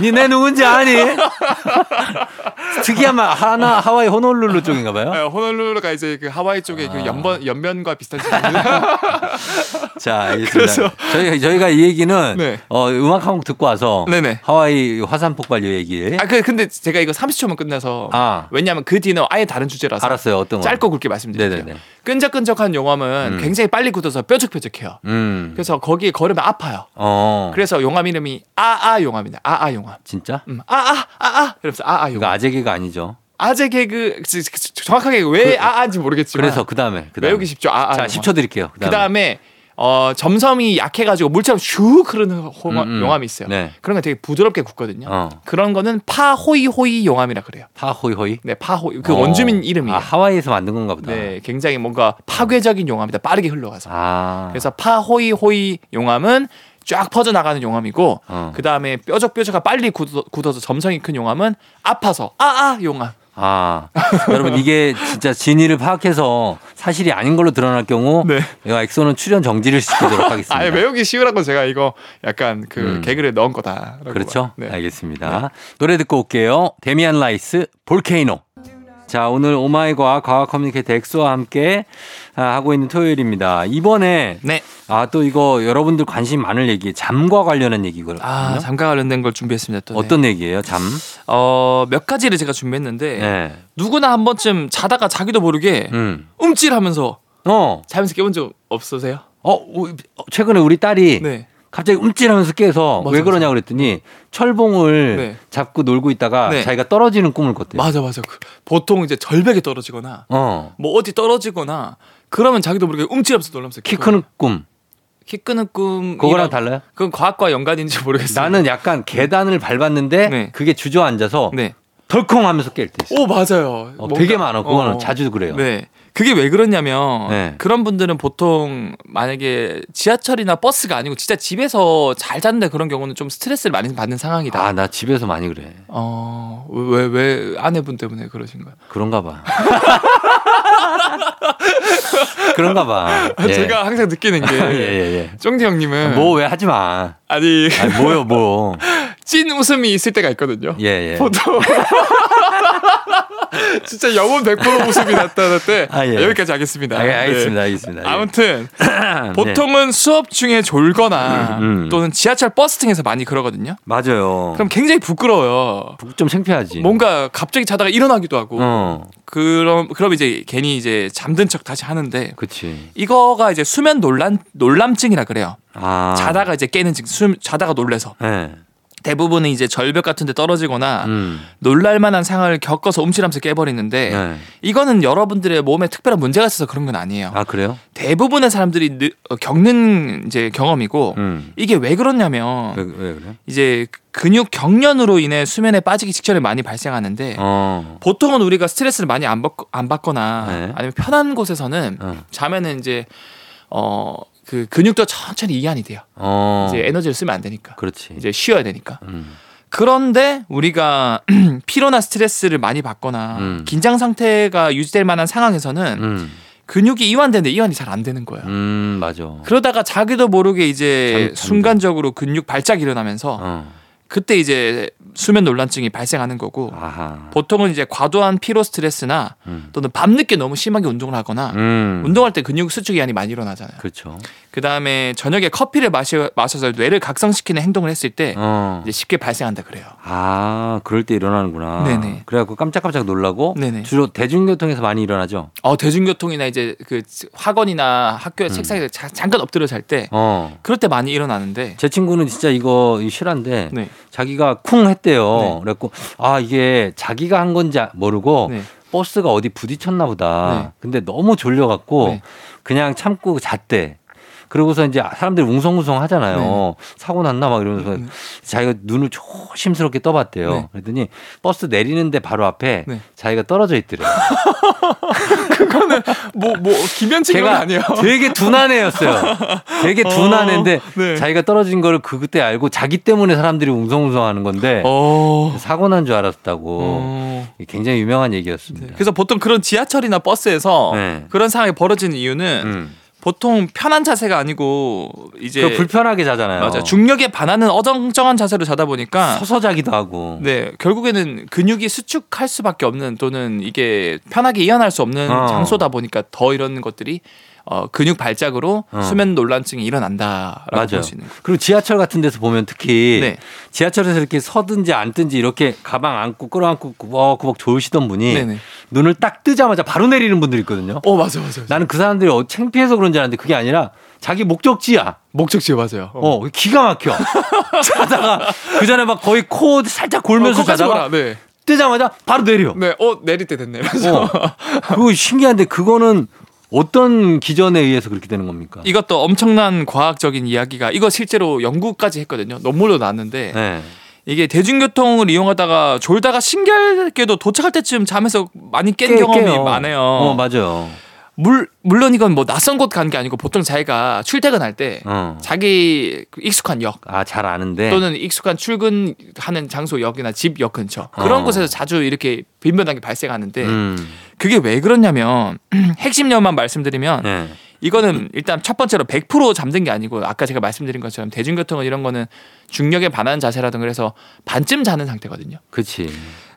니네 누군지 아니? 특이한 말 하나 하와이 호놀룰루 쪽인가 봐요. 아, 호놀룰루가 이제 그 하와이 쪽에 아. 그 연번 연면과 비슷한. 자, 알겠습니다. 그래서- 저희가 저희가 이 얘기는 네. 어, 음악 한 곡 듣고 와서 네네. 하와이 화산 폭발 요 얘기. 아, 그 근데 제가 이거 30초만 끝내서 아. 왜냐하면 그 뒤는 아예 다른 주제라서 알았어요. 어떤 거? 짧고 굵게 말씀드릴게요. 네 네네. 끈적끈적한 용암은 음. 굉장히 빨리 굳어서 뾰족뾰족해요. 음. 그래서 거기에 걸으면 아파요. 어. 그래서 용암 이름이 아아 용암이다. 아아 용암. 진짜? 음, 아아 아아 이러면서 아아 용암. 아재 개가 아니죠. 아재 개그 정확하게 왜 아아인지 모르겠지만 그래서 그 다음에 그 다음에 외우기 쉽죠. 아아. 자, 용암. 10초 드릴게요. 그 다음에 어, 점성이 약해가지고 물처럼 슉 흐르는 호- 음, 음. 용암이 있어요. 네. 그런 거 되게 부드럽게 굳거든요. 어. 그런 거는 파호이호이 용암이라 그래요. 파호이호이. 네, 파호이 그 어. 원주민 이름이에요. 아, 하와이에서 만든 건가 보다. 네, 굉장히 뭔가 파괴적인 용암이다. 빠르게 흘러가서. 아. 그래서 파호이호이 용암은 쫙 퍼져 나가는 용암이고 어. 그 다음에 뾰족뾰족가 빨리 굳어, 굳어서 점성이 큰 용암은 아파서 아아 용암. 아, 여러분 이게 진짜 진위를 파악해서 사실이 아닌 걸로 드러날 경우 네. 내가 엑소는 출연 정지를 시키도록 하겠습니다. 아예 외우기 쉬우라고 제가 이거 약간 그 음. 개그를 넣은 거다. 그렇죠? 네. 알겠습니다. 노래 듣고 올게요. 데미안 라이스 Volcano. 자, 오늘 오마이 과학 과학 커뮤니케이터 엑소와 함께 아, 하고 있는 토요일입니다. 이번에 네. 아, 또 이거 여러분들 관심 많을 얘기, 잠과 관련한 얘기거든요. 아 잠과 관련된 걸 준비했습니다. 또. 네. 어떤 얘기예요, 잠? 어, 몇 가지를 제가 준비했는데 네. 누구나 한 번쯤 자다가 자기도 모르게 음. 움찔하면서 어, 자면서 깨본 적 없으세요? 어, 우- 최근에 우리 딸이 네. 갑자기 움찔하면서 깨서 맞아, 왜 그러냐 그랬더니 철봉을 네. 잡고 놀고 있다가 네. 자기가 떨어지는 꿈을 꿨대요. 맞아 맞아. 그 보통 이제 절벽에 떨어지거나 어. 뭐 어디 떨어지거나 그러면 자기도 모르게 움찔하면서 놀라면서 키. 크는 꿈. 키 끄는 꿈 그거랑 달라요? 그건 과학과 연관인지 모르겠어요. 나는 약간 계단을 밟았는데 네. 그게 주저앉아서 네. 덜컹 하면서 깰 때 있어. 오 맞아요. 어, 뭔가- 되게 많아. 그거는 어. 자주 그래요. 네. 그게 왜 그러냐면 네. 그런 분들은 보통 만약에 지하철이나 버스가 아니고 진짜 집에서 잘 잤는데 그런 경우는 좀 스트레스를 많이 받는 상황이다. 아, 나 집에서 많이 그래. 어, 왜, 왜 아내분 때문에 그러신 거예요? 그런가 봐. 그런가 봐. 예. 제가 항상 느끼는 게, 예, 예, 예. 쫑디 형님은, 뭐 왜 하지 마. 아니, 아니, 뭐요, 뭐. 찐 웃음이 있을 때가 있거든요. 예, 예. 보통. 진짜 영혼 100% 웃음이 나타날 때, 아, 예. 여기까지 하겠습니다. 아, 예, 알겠습니다, 네. 알겠습니다. 예. 아무튼, 네. 보통은 수업 중에 졸거나, 음, 음. 또는 지하철 버스 등에서 많이 그러거든요. 맞아요. 그럼 굉장히 부끄러워요. 좀 창피하지. 뭔가 갑자기 자다가 일어나기도 하고, 어, 그럼, 그럼 이제 괜히 이제 잠든 척 다시 하는데, 그치. 이거가 이제 수면 논란 논람증이라 그래요. 아. 자다가 이제 깨는 증, 수, 자다가 놀래서 예. 대부분은 이제 절벽 같은 데 떨어지거나 음. 놀랄만한 상황을 겪어서 움찔하면서 깨버리는데 예. 이거는 여러분들의 몸에 특별한 문제가 있어서 그런 건 아니에요. 아, 그래요? 대부분의 사람들이 느- 어, 겪는 이제 경험이고 음. 이게 왜 그러냐면 왜, 왜 그래? 이제 근육 경련으로 인해 수면에 빠지기 직전에 많이 발생하는데 어. 보통은 우리가 스트레스를 많이 안, 받, 안 받거나 네. 아니면 편한 곳에서는 어. 자면은 이제 어 그 근육도 천천히 이완이 돼요. 어. 이제 에너지를 쓰면 안 되니까. 그렇지. 이제 쉬어야 되니까. 음. 그런데 우리가 피로나 스트레스를 많이 받거나 음. 긴장 상태가 유지될 만한 상황에서는 음. 근육이 이완되는데 이완이 잘 안 되는 거예요. 음, 맞아. 그러다가 자기도 모르게 이제 잠- 잠- 순간적으로 근육 발작이 일어나면서 어. 그때 이제 수면 논란증이 발생하는 거고 아하. 보통은 이제 과도한 피로 스트레스나 음. 또는 밤늦게 너무 심하게 운동을 하거나 음. 운동할 때 근육 수축 이완이 많이 일어나잖아요. 그렇죠. 그 다음에 저녁에 커피를 마셔, 마셔서 뇌를 각성시키는 행동을 했을 때 어. 이제 쉽게 발생한다 그래요. 아, 그럴 때 일어나는구나. 네네. 그래갖고 깜짝깜짝 놀라고 네네. 주로 대중교통에서 많이 일어나죠. 어 대중교통이나 이제 그 학원이나 학교 음. 책상에 자- 잠깐 엎드려 잘 때 어. 그럴 때 많이 일어나는데 제 친구는 진짜 이거 실한데 네. 자기가 쿵 했대요. 네. 그래갖고 아 이게 자기가 한 건지 아- 모르고 네. 버스가 어디 부딪혔나 보다. 네. 근데 너무 졸려갖고 네. 그냥 참고 잤대. 그러고서 이제 사람들이 웅성웅성 하잖아요. 사고 났나 막 이러면서 네. 자기가 눈을 조심스럽게 떠봤대요. 네. 그랬더니 버스 내리는데 바로 앞에 네. 자기가 떨어져 있더래요. 뭐뭐 김현진 걔가 아니에요? 되게 둔한 애였어요. 되게 둔한 어, 애인데 네. 자기가 떨어진 거를 그 그때 알고 자기 때문에 사람들이 웅성웅성 하는 건데 어. 사고 난 줄 알았다고. 어. 굉장히 유명한 얘기였습니다. 그래서 보통 그런 지하철이나 버스에서 네. 그런 상황이 벌어지는 이유는 음. 보통 편한 자세가 아니고 이제 그 불편하게 자잖아요. 맞아 중력에 반하는 어정쩡한 자세로 자다 보니까 서서 자기도 하고. 네 결국에는 근육이 수축할 수밖에 없는 또는 이게 편하게 이완할 수 없는 어. 장소다 보니까 더 이런 것들이 어, 근육 발작으로 어. 수면 논란증이 일어난다라고 맞아요. 볼수 있는 거예요. 그리고 지하철 같은 데서 보면 특히 네. 지하철에서 이렇게 서든지 앉든지 이렇게 가방 안고 끌어안고 꾸벅꾸벅 좋으시던 분이 네네. 눈을 딱 뜨자마자 바로 내리는 분들 있거든요. 어 맞아 맞아. 맞아. 나는 그 사람들이 어, 창피해서 그런 줄 알았는데 그게 아니라 자기 목적지야. 목적지가 맞아요. 어, 기가 막혀. 자다가 그 전에 막 거의 코 살짝 골면서 어, 자다가 네. 뜨자마자 바로 내려. 네, 어 내릴 때 됐네. 어. 그거 신기한데 그거는 어떤 기전에 의해서 그렇게 되는 겁니까? 이것도 엄청난 과학적인 이야기가 이거 실제로 연구까지 했거든요. 논문으로 나왔는데 네. 이게 대중교통을 이용하다가 졸다가 신기하게도 도착할 때쯤 잠에서 많이 깬 깨- 경험이 깨요. 많아요. 어, 맞아요. 물 물론 이건 뭐 낯선 곳 가는 게 아니고 보통 자기가 출퇴근할 때 어. 자기 그 익숙한 역 아, 잘 아는데. 또는 익숙한 출근하는 장소 역이나 집 역 근처 그런 어. 곳에서 자주 이렇게 빈번하게 발생하는데 음. 그게 왜 그러냐면 핵심력만 말씀드리면 네. 이거는 일단 첫 번째로 100% 잠든 게 아니고 아까 제가 말씀드린 것처럼 대중교통은 이런 거는 중력에 반하는 자세라든 그래서 반쯤 자는 상태거든요. 그렇지.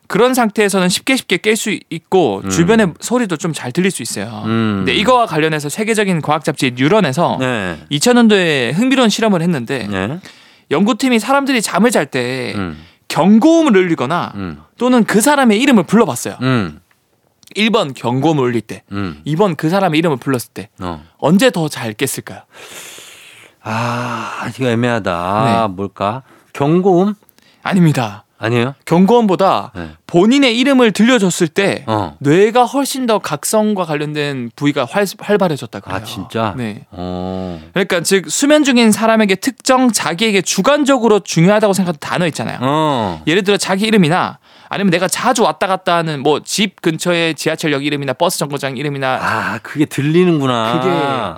그런 상태에서는 쉽게 쉽게 깰 수 있고 음. 주변의 소리도 좀 잘 들릴 수 있어요. 음. 근데 이거와 관련해서 세계적인 과학 잡지 뉴런에서 네. 2000년도에 흥미로운 실험을 했는데 네. 연구팀이 사람들이 잠을 잘때 음. 경고음을 울리거나 음. 또는 그 사람의 이름을 불러봤어요. 음. 1번 경고음을 울릴 때, 음. 2번 그 사람의 이름을 불렀을 때 어. 언제 더 잘 깼을까요? 아, 이거 애매하다. 아, 네. 뭘까? 경고음? 아닙니다. 아니에요? 경고음보다 네. 본인의 이름을 들려줬을 때 어. 뇌가 훨씬 더 각성과 관련된 부위가 활, 활발해졌다 그래요. 아, 진짜? 네. 어. 그러니까 즉 수면 중인 사람에게 특정 자기에게 주관적으로 중요하다고 생각하는 단어 있잖아요. 어. 예를 들어 자기 이름이나 아니면 내가 자주 왔다 갔다 하는 뭐 집 근처의 지하철역 이름이나 버스 정거장 이름이나 아, 그게 들리는구나.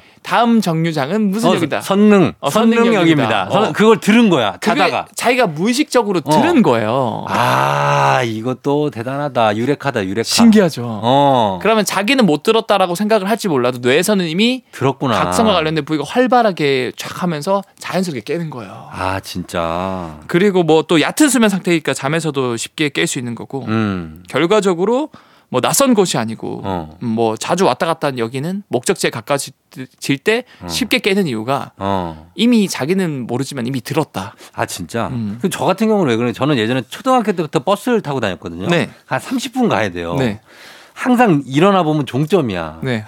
그게 다음 정류장은 무슨 어, 역이다. 선능. 어. 선능역입니다. 어. 선- 그걸 들은 거야. 자다가. 자기가 무의식적으로 어. 들은 거예요. 아, 이것도 대단하다. 유레카다, 유레카. 신기하죠. 어. 그러면 자기는 못 들었다라고 생각을 할지 몰라도 뇌에서는 이미 들었구나. 각성과 관련된 부위가 활발하게 쫙 하면서 자연스럽게 깨는 거예요. 아, 진짜. 그리고 뭐 또 얕은 수면 상태니까 잠에서도 쉽게 깰 수 있는 거고 음. 결과적으로 뭐 낯선 곳이 아니고 어. 음, 뭐 자주 왔다 갔다 하는 여기는 목적지에 가까워질 때 쉽게 깨는 이유가 어. 이미 자기는 모르지만 이미 들었다. 아, 진짜? 음. 그저 같은 경우는 왜 그러냐. 저는 예전에 초등학교 때부터 버스를 타고 다녔거든요. 네. 한 30분 가야 돼요. 네. 항상 일어나 보면 종점이야. 네.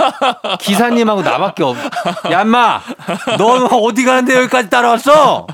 기사님하고 나밖에 없. 야, 인마! 너 어디 가는데 여기까지 따라왔어?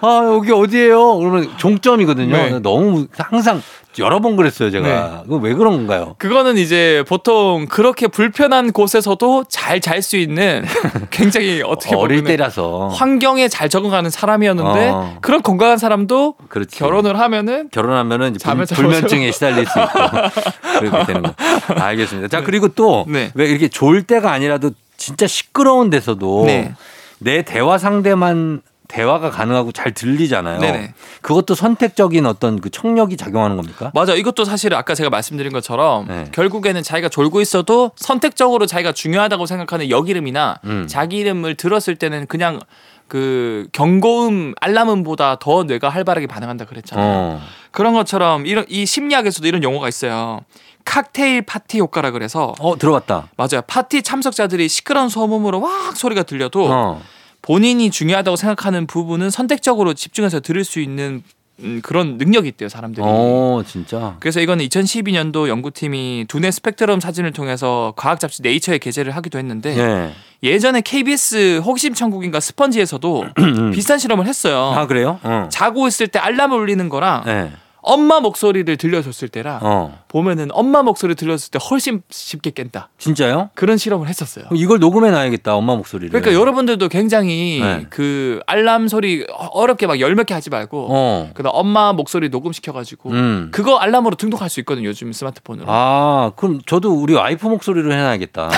아, 여기 어디예요? 그러면 종점이거든요. 네. 너무 항상 여러 번 그랬어요, 제가. 그거 왜 그런 건가요? 그거는 이제 보통 그렇게 불편한 곳에서도 잘 잘 수 있는 굉장히 어떻게 어릴 때라서. 환경에 잘 적응하는 사람이었는데 어. 그런 건강한 사람도 그렇지. 결혼을 하면은 결혼하면은 불, 불면증에 시달릴 수 있고 그렇게 되는 거. 알겠습니다. 자 그리고 또왜 네. 이렇게 좋을 때가 아니라도 진짜 시끄러운 데서도 네. 내 대화 상대만 대화가 가능하고 잘 들리잖아요. 네네. 그것도 선택적인 어떤 그 청력이 작용하는 겁니까? 맞아 이것도 사실 아까 제가 말씀드린 것처럼 네. 결국에는 자기가 졸고 있어도 선택적으로 자기가 중요하다고 생각하는 역 이름이나 음. 자기 이름을 들었을 때는 그냥 그 경고음 알람음보다 더 뇌가 활발하게 반응한다 그랬잖아요. 어. 그런 것처럼 이런 이 심리학에서도 이런 용어가 있어요. 칵테일 파티 효과라 그래서 어 들어봤다. 맞아요. 파티 참석자들이 시끄러운 소음으로 왁 소리가 들려도 어. 본인이 중요하다고 생각하는 부분은 선택적으로 집중해서 들을 수 있는 음, 그런 능력이 있대요, 사람들이. 어 진짜. 그래서 이거는 2012년도 연구팀이 두뇌 스펙트럼 사진을 통해서 과학 잡지 네이처에 게재를 하기도 했는데 예. 예전에 KBS 호기심 천국인가 스펀지에서도 비슷한 실험을 했어요. 아 그래요? 어. 자고 있을 때 알람을 울리는 거랑 예. 엄마 목소리를 들려줬을 때랑 어. 보면은 엄마 목소리 들렸을 때 훨씬 쉽게 깬다. 진짜요? 그런 실험을 했었어요. 이걸 녹음해 놔야겠다. 엄마 목소리를. 그러니까 여러분들도 굉장히 네. 그 알람 소리 어렵게 막 열 몇 개 하지 말고 어. 그다음 엄마 목소리 녹음 시켜가지고 음. 그거 알람으로 등록할 수 있거든요 요즘 스마트폰으로. 아, 그럼 저도 우리 와이프 목소리로 해놔야겠다.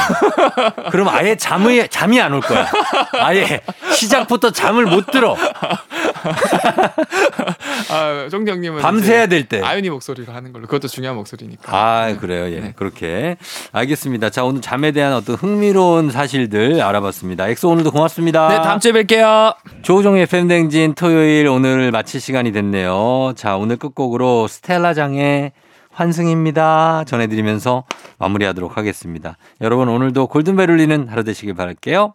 그럼 아예 잠이, 잠이 안 올 거야. 아예 시작부터 잠을 못 들어. 아, 정정님은 밤새 야 될 때. 아윤이 목소리로 하는 걸로 그것도 중요한 목소리니까. 아, 그래요. 예. 네. 그렇게. 알겠습니다. 자, 오늘 잠에 대한 어떤 흥미로운 사실들 알아봤습니다. 엑소 오늘도 고맙습니다. 네 다음 주에 뵐게요. 조우종의 FM대행진 토요일 오늘 마칠 시간이 됐네요. 자, 오늘 끝곡으로 스텔라장의 환승입니다. 전해드리면서 마무리하도록 하겠습니다. 여러분 오늘도 골든벨 울리는 하루 되시길 바랄게요.